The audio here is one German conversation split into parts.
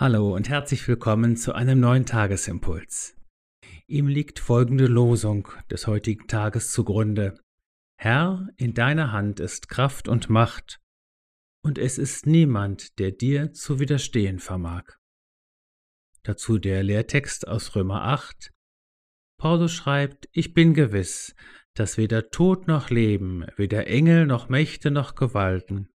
Hallo und herzlich willkommen zu einem neuen Tagesimpuls. Ihm liegt folgende Losung des heutigen Tages zugrunde. Herr, in deiner Hand ist Kraft und Macht, und es ist niemand, der dir zu widerstehen vermag. Dazu der Lehrtext aus Römer 8. Paulus schreibt, ich bin gewiss, dass weder Tod noch Leben, weder Engel noch Mächte noch Gewalten,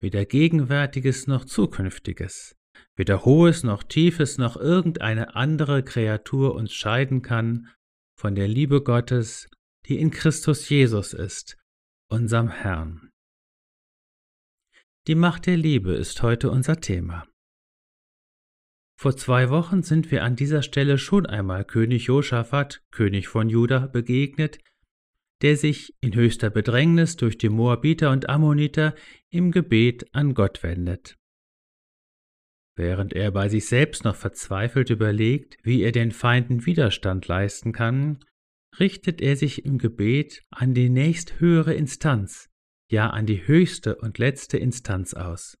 weder Gegenwärtiges noch Zukünftiges, Weder Hohes noch Tiefes noch irgendeine andere Kreatur uns scheiden kann von der Liebe Gottes, die in Christus Jesus ist, unserem Herrn. Die Macht der Liebe ist heute unser Thema. Vor zwei Wochen sind wir an dieser Stelle schon einmal König Josaphat, König von Juda, begegnet, der sich in höchster Bedrängnis durch die Moabiter und Ammoniter im Gebet an Gott wendet. Während er bei sich selbst noch verzweifelt überlegt, wie er den Feinden Widerstand leisten kann, richtet er sich im Gebet an die nächsthöhere Instanz, ja an die höchste und letzte Instanz aus.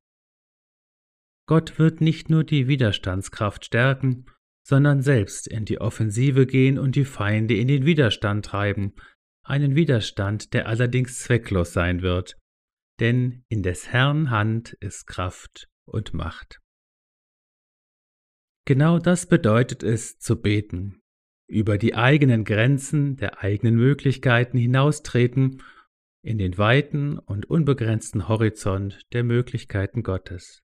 Gott wird nicht nur die Widerstandskraft stärken, sondern selbst in die Offensive gehen und die Feinde in den Widerstand treiben, einen Widerstand, der allerdings zwecklos sein wird, denn in des Herrn Hand ist Kraft und Macht. Genau das bedeutet es zu beten, über die eigenen Grenzen der eigenen Möglichkeiten hinaustreten in den weiten und unbegrenzten Horizont der Möglichkeiten Gottes.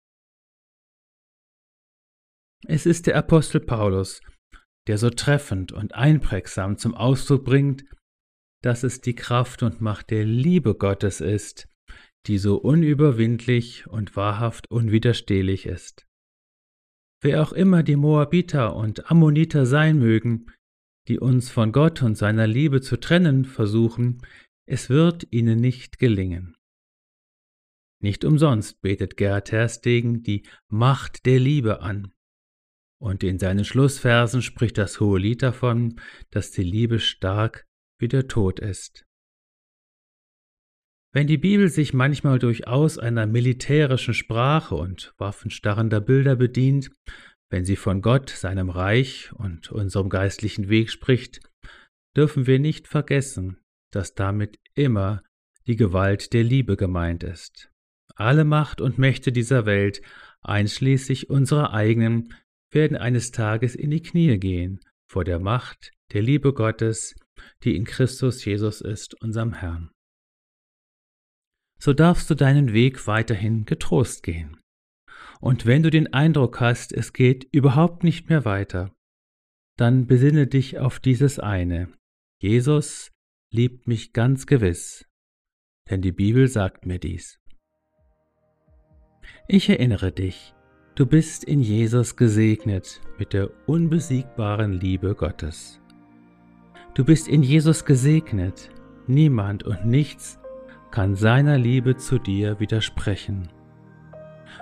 Es ist der Apostel Paulus, der so treffend und einprägsam zum Ausdruck bringt, dass es die Kraft und Macht der Liebe Gottes ist, die so unüberwindlich und wahrhaft unwiderstehlich ist. Wer auch immer die Moabiter und Ammoniter sein mögen, die uns von Gott und seiner Liebe zu trennen versuchen, es wird ihnen nicht gelingen. Nicht umsonst betet Gerhard Herstegen die Macht der Liebe an. Und in seinen Schlussversen spricht das Hohe Lied davon, dass die Liebe stark wie der Tod ist. Wenn die Bibel sich manchmal durchaus einer militärischen Sprache und waffenstarrender Bilder bedient, wenn sie von Gott, seinem Reich und unserem geistlichen Weg spricht, dürfen wir nicht vergessen, dass damit immer die Gewalt der Liebe gemeint ist. Alle Macht und Mächte dieser Welt, einschließlich unserer eigenen, werden eines Tages in die Knie gehen vor der Macht der Liebe Gottes, die in Christus Jesus ist, unserem Herrn so darfst du deinen Weg weiterhin getrost gehen. Und wenn du den Eindruck hast, es geht überhaupt nicht mehr weiter, dann besinne dich auf dieses eine. Jesus liebt mich ganz gewiss, denn die Bibel sagt mir dies. Ich erinnere dich, du bist in Jesus gesegnet mit der unbesiegbaren Liebe Gottes. Du bist in Jesus gesegnet, niemand und nichts kann seiner Liebe zu dir widersprechen.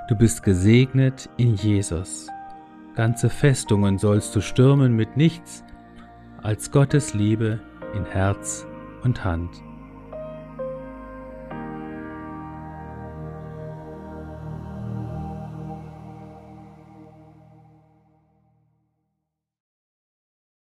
Du bist gesegnet in Jesus. Ganze Festungen sollst du stürmen mit nichts als Gottes Liebe in Herz und Hand.